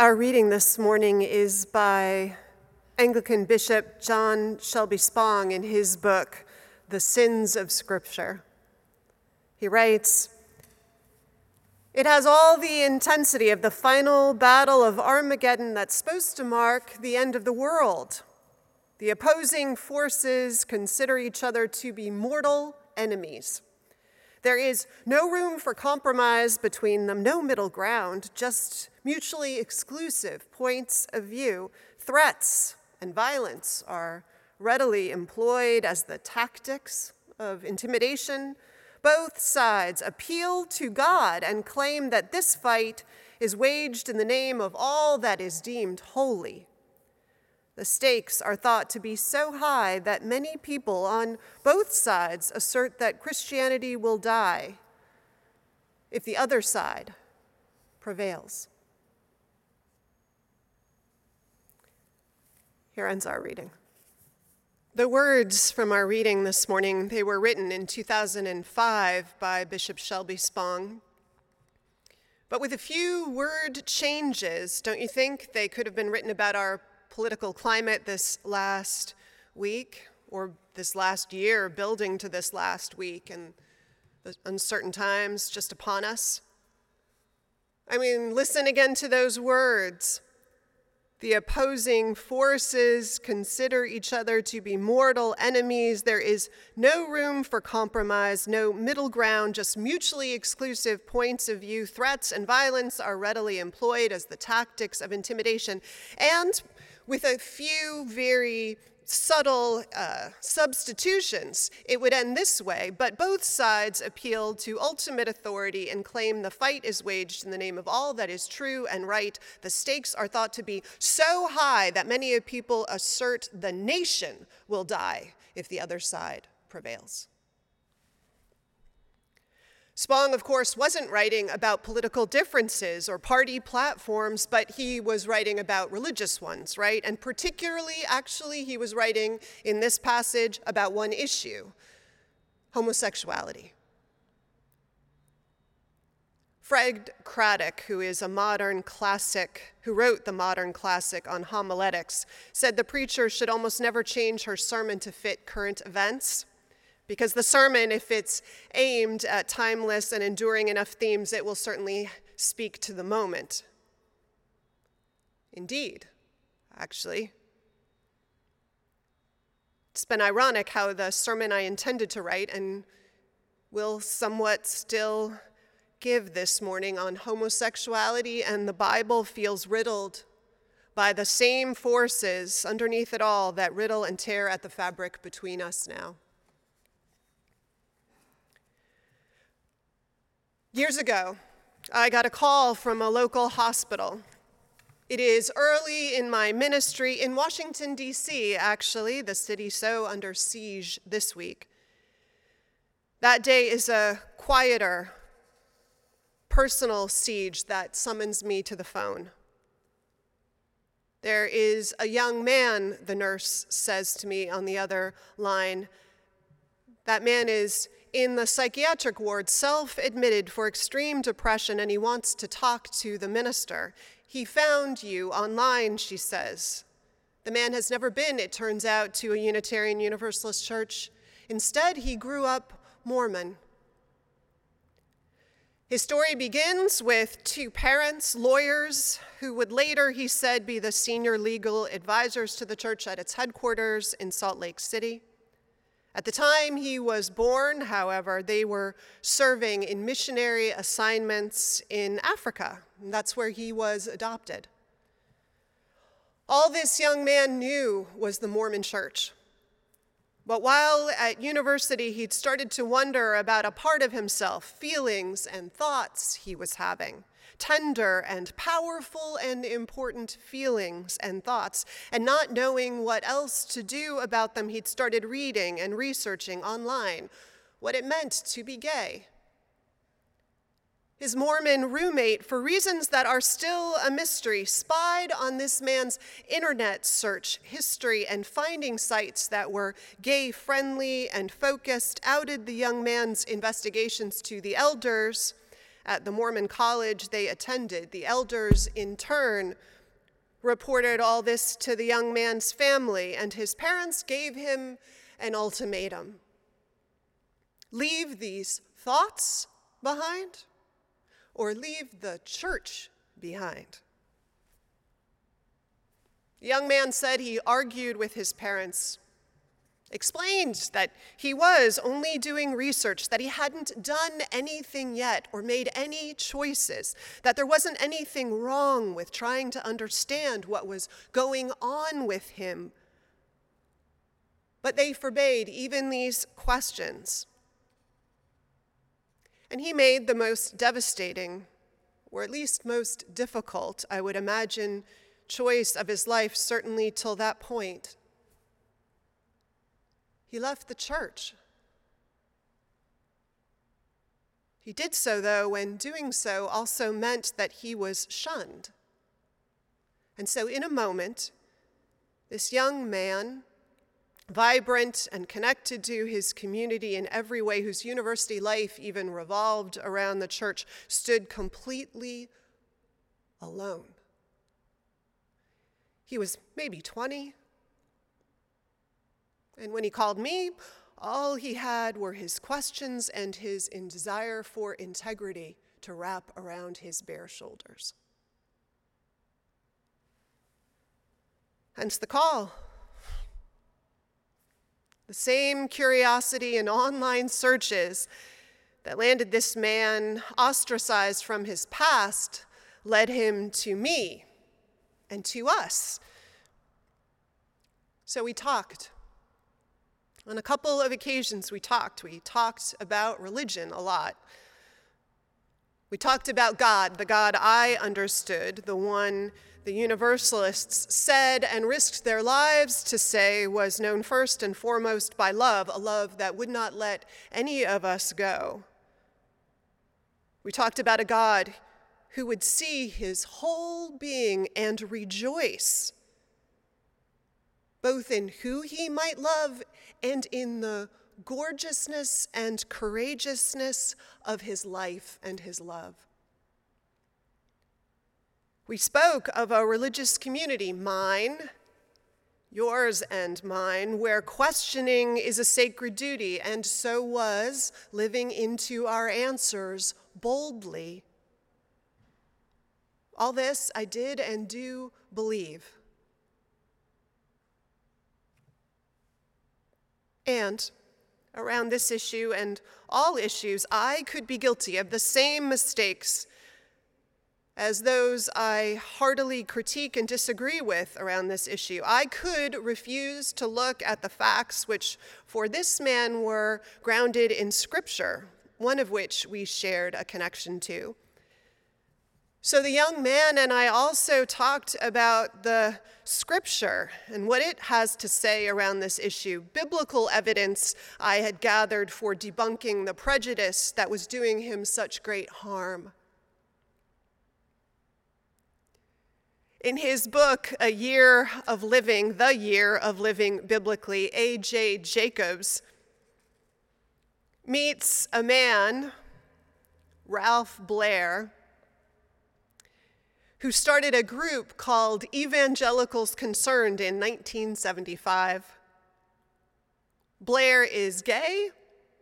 Our reading this morning is by Anglican Bishop John Shelby Spong in his book, The Sins of Scripture. He writes, It has all the intensity of the final battle of Armageddon that's supposed to mark the end of the world. The opposing forces consider each other to be mortal enemies. There is no room for compromise between them, no middle ground, just mutually exclusive points of view. Threats and violence are readily employed as the tactics of intimidation. Both sides appeal to God and claim that this fight is waged in the name of all that is deemed holy the stakes are thought to be so high that many people on both sides assert that Christianity will die if the other side prevails. Here ends our reading. The words from our reading this morning, they were written in 2005 by Bishop Shelby Spong. But with a few word changes, don't you think they could have been written about our political climate this last week or this last year, building to this last week, and the uncertain times just upon us. I mean, listen again to those words. The opposing forces consider each other to be mortal enemies. There is no room for compromise, no middle ground, just mutually exclusive points of view. Threats and violence are readily employed as the tactics of intimidation. And with a few very subtle uh, substitutions, it would end this way, but both sides appeal to ultimate authority and claim the fight is waged in the name of all that is true and right. The stakes are thought to be so high that many people assert the nation will die if the other side prevails. Spong, of course, wasn't writing about political differences or party platforms, but he was writing about religious ones, right? And particularly, actually, he was writing in this passage about one issue homosexuality. Fred Craddock, who is a modern classic, who wrote the modern classic on homiletics, said the preacher should almost never change her sermon to fit current events. Because the sermon, if it's aimed at timeless and enduring enough themes, it will certainly speak to the moment. Indeed, actually. It's been ironic how the sermon I intended to write and will somewhat still give this morning on homosexuality and the Bible feels riddled by the same forces underneath it all that riddle and tear at the fabric between us now. Years ago, I got a call from a local hospital. It is early in my ministry in Washington, D.C., actually, the city so under siege this week. That day is a quieter, personal siege that summons me to the phone. There is a young man, the nurse says to me on the other line. That man is in the psychiatric ward, self admitted for extreme depression, and he wants to talk to the minister. He found you online, she says. The man has never been, it turns out, to a Unitarian Universalist church. Instead, he grew up Mormon. His story begins with two parents, lawyers, who would later, he said, be the senior legal advisors to the church at its headquarters in Salt Lake City. At the time he was born, however, they were serving in missionary assignments in Africa. That's where he was adopted. All this young man knew was the Mormon church. But while at university, he'd started to wonder about a part of himself, feelings and thoughts he was having tender and powerful and important feelings and thoughts, and not knowing what else to do about them, he'd started reading and researching online what it meant to be gay. His Mormon roommate, for reasons that are still a mystery, spied on this man's internet search history and finding sites that were gay friendly and focused, outed the young man's investigations to the elders at the Mormon college they attended. The elders, in turn, reported all this to the young man's family, and his parents gave him an ultimatum leave these thoughts behind or leave the church behind. The young man said he argued with his parents explained that he was only doing research, that he hadn't done anything yet or made any choices, that there wasn't anything wrong with trying to understand what was going on with him. But they forbade even these questions. And he made the most devastating, or at least most difficult, I would imagine, choice of his life, certainly till that point. He left the church. He did so, though, when doing so also meant that he was shunned. And so, in a moment, this young man, vibrant and connected to his community in every way, whose university life even revolved around the church, stood completely alone. He was maybe 20, and when he called me, all he had were his questions and his desire for integrity to wrap around his bare shoulders. Hence the call. The same curiosity and online searches that landed this man ostracized from his past led him to me and to us. So we talked. On a couple of occasions, we talked. We talked about religion a lot. We talked about God, the God I understood, the one the Universalists said and risked their lives to say was known first and foremost by love, a love that would not let any of us go. We talked about a God who would see his whole being and rejoice both in who he might love and in the gorgeousness and courageousness of his life and his love. We spoke of a religious community, mine, yours and mine, where questioning is a sacred duty, and so was living into our answers boldly. All this I did and do believe. And around this issue and all issues, I could be guilty of the same mistakes as those I heartily critique and disagree with around this issue. I could refuse to look at the facts which, for this man, were grounded in Scripture, one of which we shared a connection to. So the young man and I also talked about the scripture and what it has to say around this issue, biblical evidence I had gathered for debunking the prejudice that was doing him such great harm. In his book, A Year of Living, The Year of Living Biblically, A.J. Jacobs meets a man, Ralph Blair who started a group called Evangelicals Concerned in 1975. Blair is gay,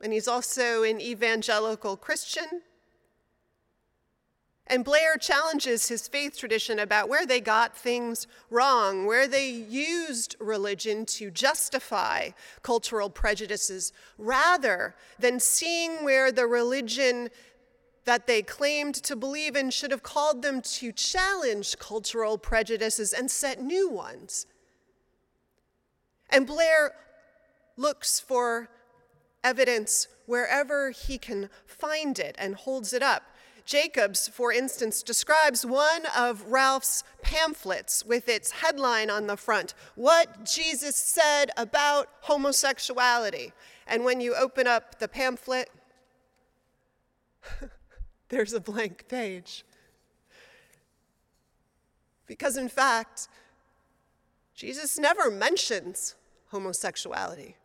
and he's also an evangelical Christian. And Blair challenges his faith tradition about where they got things wrong, where they used religion to justify cultural prejudices, rather than seeing where the religion that they claimed to believe in should have called them to challenge cultural prejudices and set new ones. And Blair looks for evidence wherever he can find it and holds it up. Jacobs, for instance, describes one of Ralph's pamphlets with its headline on the front What Jesus Said About Homosexuality. And when you open up the pamphlet, there's a blank page. Because, in fact, Jesus never mentions homosexuality.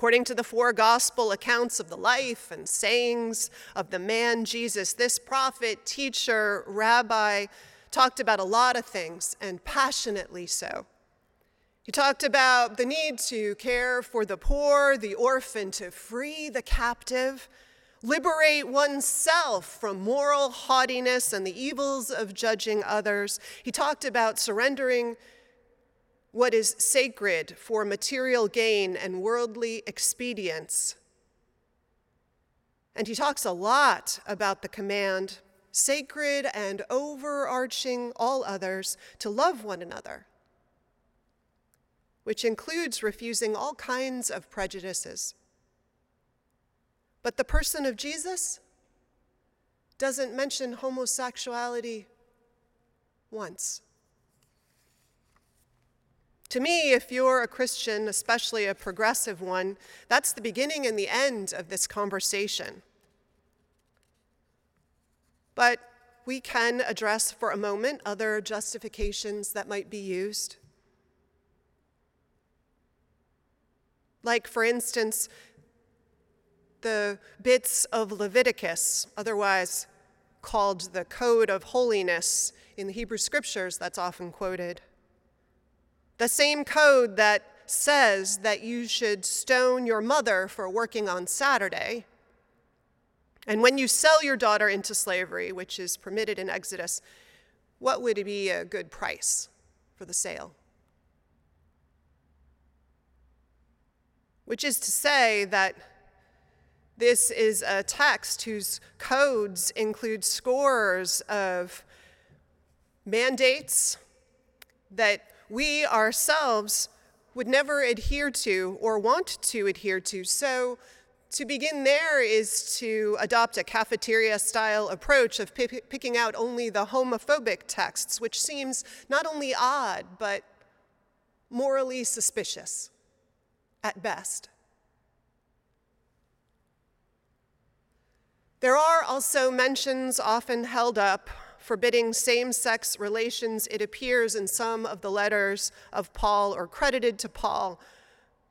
According to the four gospel accounts of the life and sayings of the man Jesus, this prophet, teacher, rabbi talked about a lot of things, and passionately so. He talked about the need to care for the poor, the orphan, to free the captive, liberate oneself from moral haughtiness and the evils of judging others. He talked about surrendering what is sacred for material gain and worldly expedience. And he talks a lot about the command, sacred and overarching all others, to love one another, which includes refusing all kinds of prejudices. But the person of Jesus doesn't mention homosexuality once. To me, if you're a Christian, especially a progressive one, that's the beginning and the end of this conversation. But we can address for a moment other justifications that might be used. Like, for instance, the bits of Leviticus, otherwise called the Code of Holiness in the Hebrew Scriptures, that's often quoted. The same code that says that you should stone your mother for working on Saturday. And when you sell your daughter into slavery, which is permitted in Exodus, what would be a good price for the sale? Which is to say that this is a text whose codes include scores of mandates that we ourselves would never adhere to or want to adhere to. So, to begin there is to adopt a cafeteria style approach of p- picking out only the homophobic texts, which seems not only odd, but morally suspicious at best. There are also mentions often held up forbidding same sex relations, it appears in some of the letters of Paul or credited to Paul.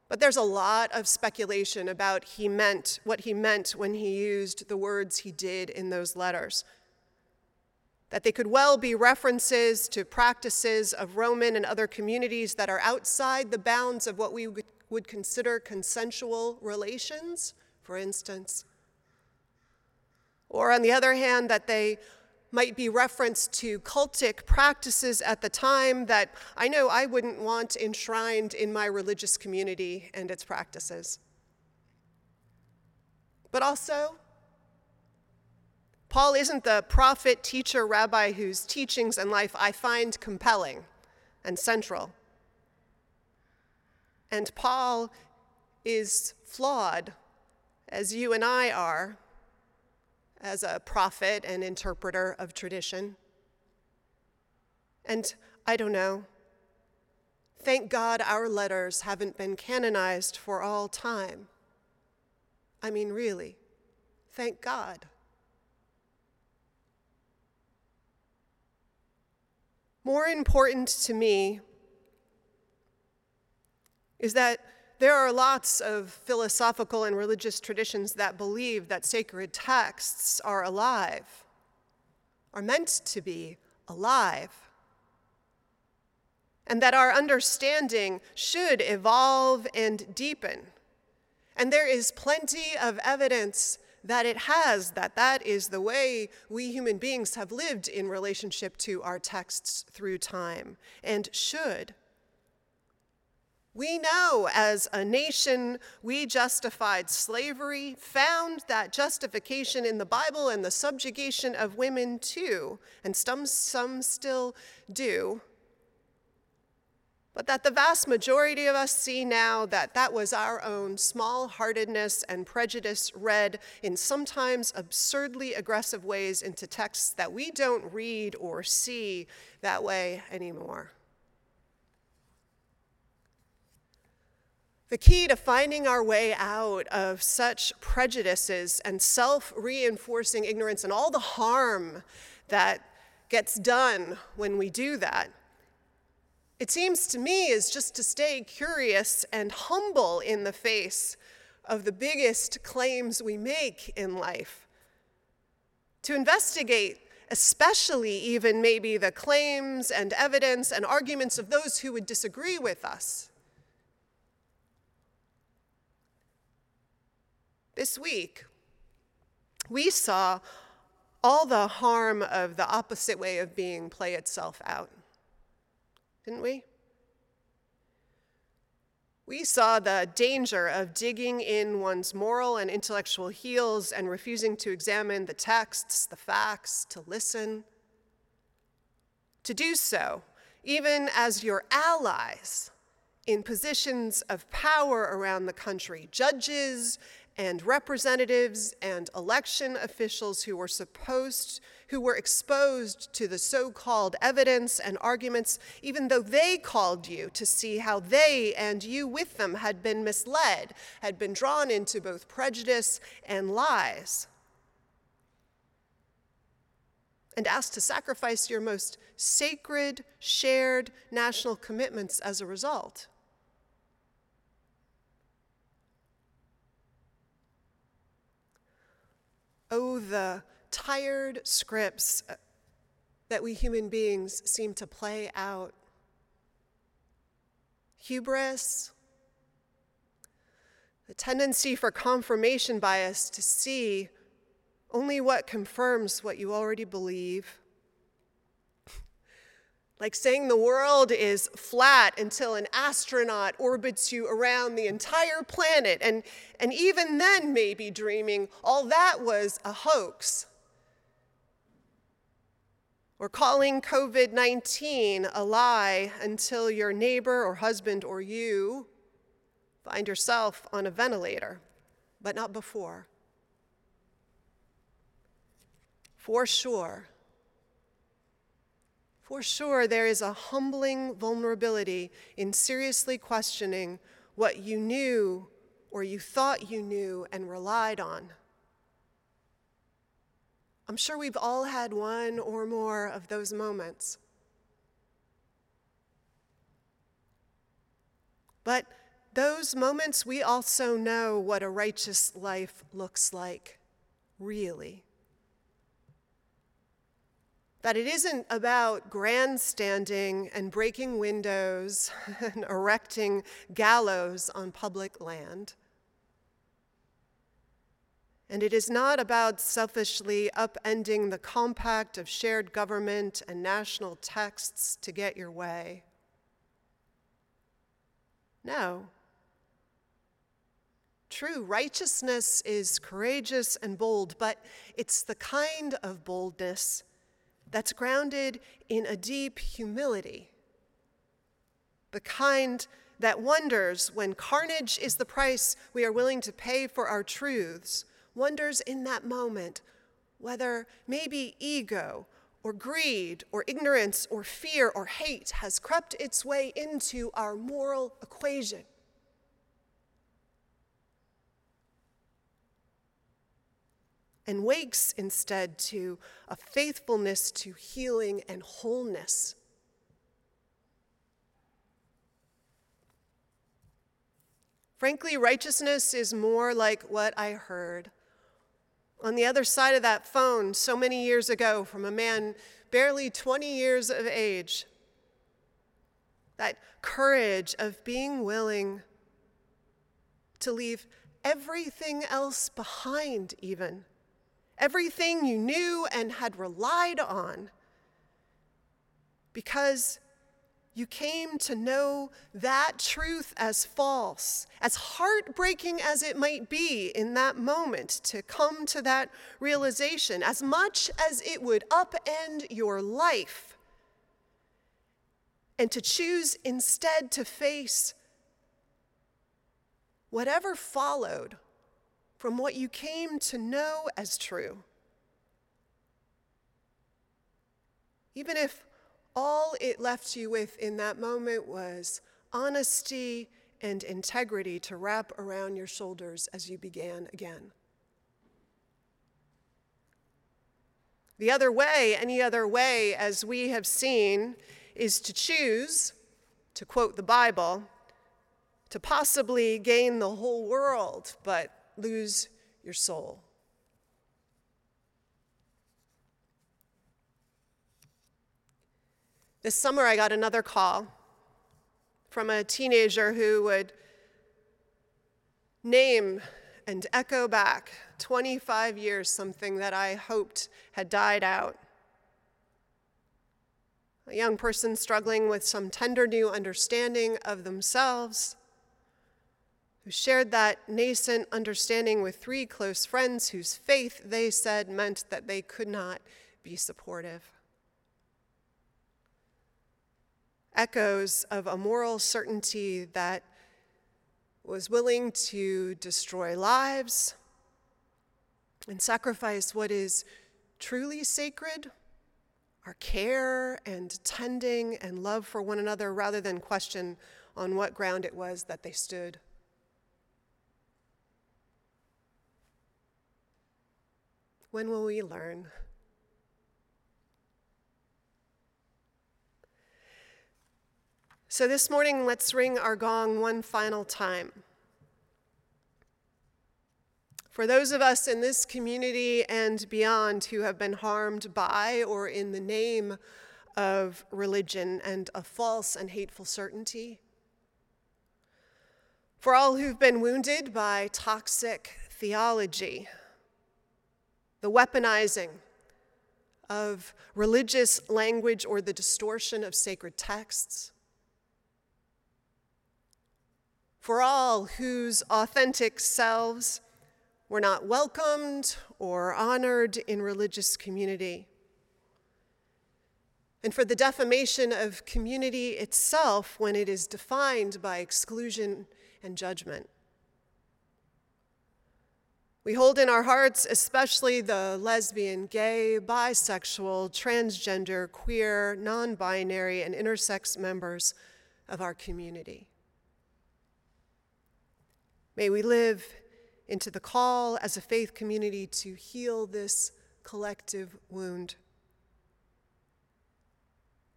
But there's a lot of speculation about he meant what he meant when he used the words he did in those letters. That they could well be references to practices of Roman and other communities that are outside the bounds of what we would consider consensual relations, for instance. Or on the other hand, that they might be reference to cultic practices at the time that I know I wouldn't want enshrined in my religious community and its practices. But also, Paul isn't the prophet, teacher, rabbi whose teachings and life I find compelling and central. And Paul is flawed, as you and I are as a prophet and interpreter of tradition. And I don't know. Thank God our letters haven't been canonized for all time. I mean, really, thank God. More important to me is that there are lots of philosophical and religious traditions that believe that sacred texts are alive, are meant to be alive, and that our understanding should evolve and deepen. And there is plenty of evidence that it has, that that is the way we human beings have lived in relationship to our texts through time, and should. We know as a nation we justified slavery, found that justification in the Bible and the subjugation of women too, and some, some still do. but that the vast majority of us see now that that was our own small heartedness and prejudice read in sometimes absurdly aggressive ways into texts that we don't read or see that way anymore. The key to finding our way out of such prejudices and self reinforcing ignorance and all the harm that gets done when we do that, it seems to me, is just to stay curious and humble in the face of the biggest claims we make in life. To investigate, especially even maybe the claims and evidence and arguments of those who would disagree with us. This week, we saw all the harm of the opposite way of being play itself out, didn't we? We saw the danger of digging in one's moral and intellectual heels and refusing to examine the texts, the facts, to listen. To do so, even as your allies in positions of power around the country, judges and representatives and election officials who were supposed who were exposed to the so-called evidence and arguments even though they called you to see how they and you with them had been misled had been drawn into both prejudice and lies. And asked to sacrifice your most sacred shared national commitments as a result Oh, the tired scripts uh, that we human beings seem to play out. Hubris, the tendency for confirmation bias to see only what confirms what you already believe like saying the world is flat until an astronaut orbits you around the entire planet, and, and even then, maybe dreaming all that was a hoax. Or calling COVID 19 a lie until your neighbor or husband or you find yourself on a ventilator, but not before. For sure, for sure, there is a humbling vulnerability in seriously questioning what you knew or you thought you knew and relied on. I'm sure we've all had one or more of those moments. But those moments, we also know what a righteous life looks like, really that it isn't about grandstanding and breaking windows and erecting gallows on public land. And it is not about selfishly upending the compact of shared government and national texts to get your way. No. True, righteousness is courageous and bold, but it's the kind of boldness that's grounded in a deep humility, the kind that wonders when carnage is the price we are willing to pay for our truths, wonders in that moment whether maybe ego or greed or ignorance or fear or hate has crept its way into our moral equation. And wakes instead to a faithfulness to healing and wholeness. Frankly, righteousness is more like what I heard on the other side of that phone so many years ago from a man barely 20 years of age. That courage of being willing to leave everything else behind, even everything you knew and had relied on, because you came to know that truth as false, as heartbreaking as it might be in that moment to come to that realization, as much as it would upend your life. and to choose instead to face whatever followed from what you came to know as true. Even if all it left you with in that moment was honesty and integrity to wrap around your shoulders as you began again. The other way, any other way, as we have seen, is to choose, to quote the Bible, to possibly gain the whole world but lose your soul. This summer, I got another call from a teenager who would name and echo back 25 years something that I hoped had died out. A young person struggling with some tender new understanding of themselves, who shared that nascent understanding with three close friends whose faith, they said, meant that they could not be supportive. Echoes of a moral certainty that was willing to destroy lives and sacrifice what is truly sacred our care and tending and love for one another rather than question on what ground it was that they stood. When will we learn? So, this morning, let's ring our gong one final time. For those of us in this community and beyond who have been harmed by or in the name of religion and a false and hateful certainty, for all who've been wounded by toxic theology, the weaponizing of religious language or the distortion of sacred texts, for all whose authentic selves were not welcomed or honored in religious community. And for the defamation of community itself when it is defined by exclusion and judgment. We hold in our hearts, especially the lesbian, gay, bisexual, transgender, queer, non binary, and intersex members of our community. May we live into the call as a faith community to heal this collective wound.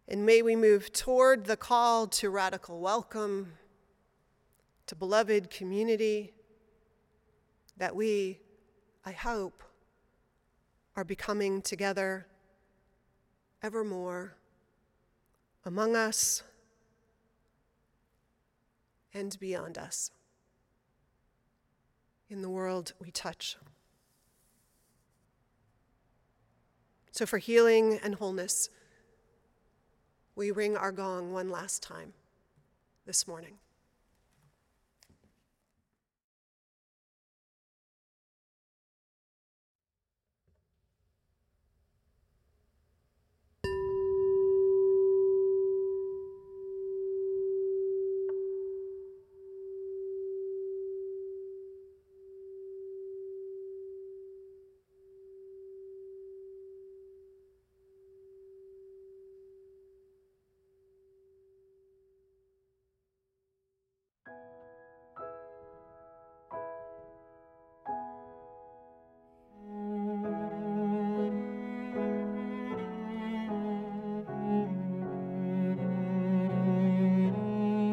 And may we move toward the call to radical welcome, to beloved community, that we, I hope, are becoming together evermore among us and beyond us in the world we touch. So, for healing and wholeness, we ring our gong one last time this morning.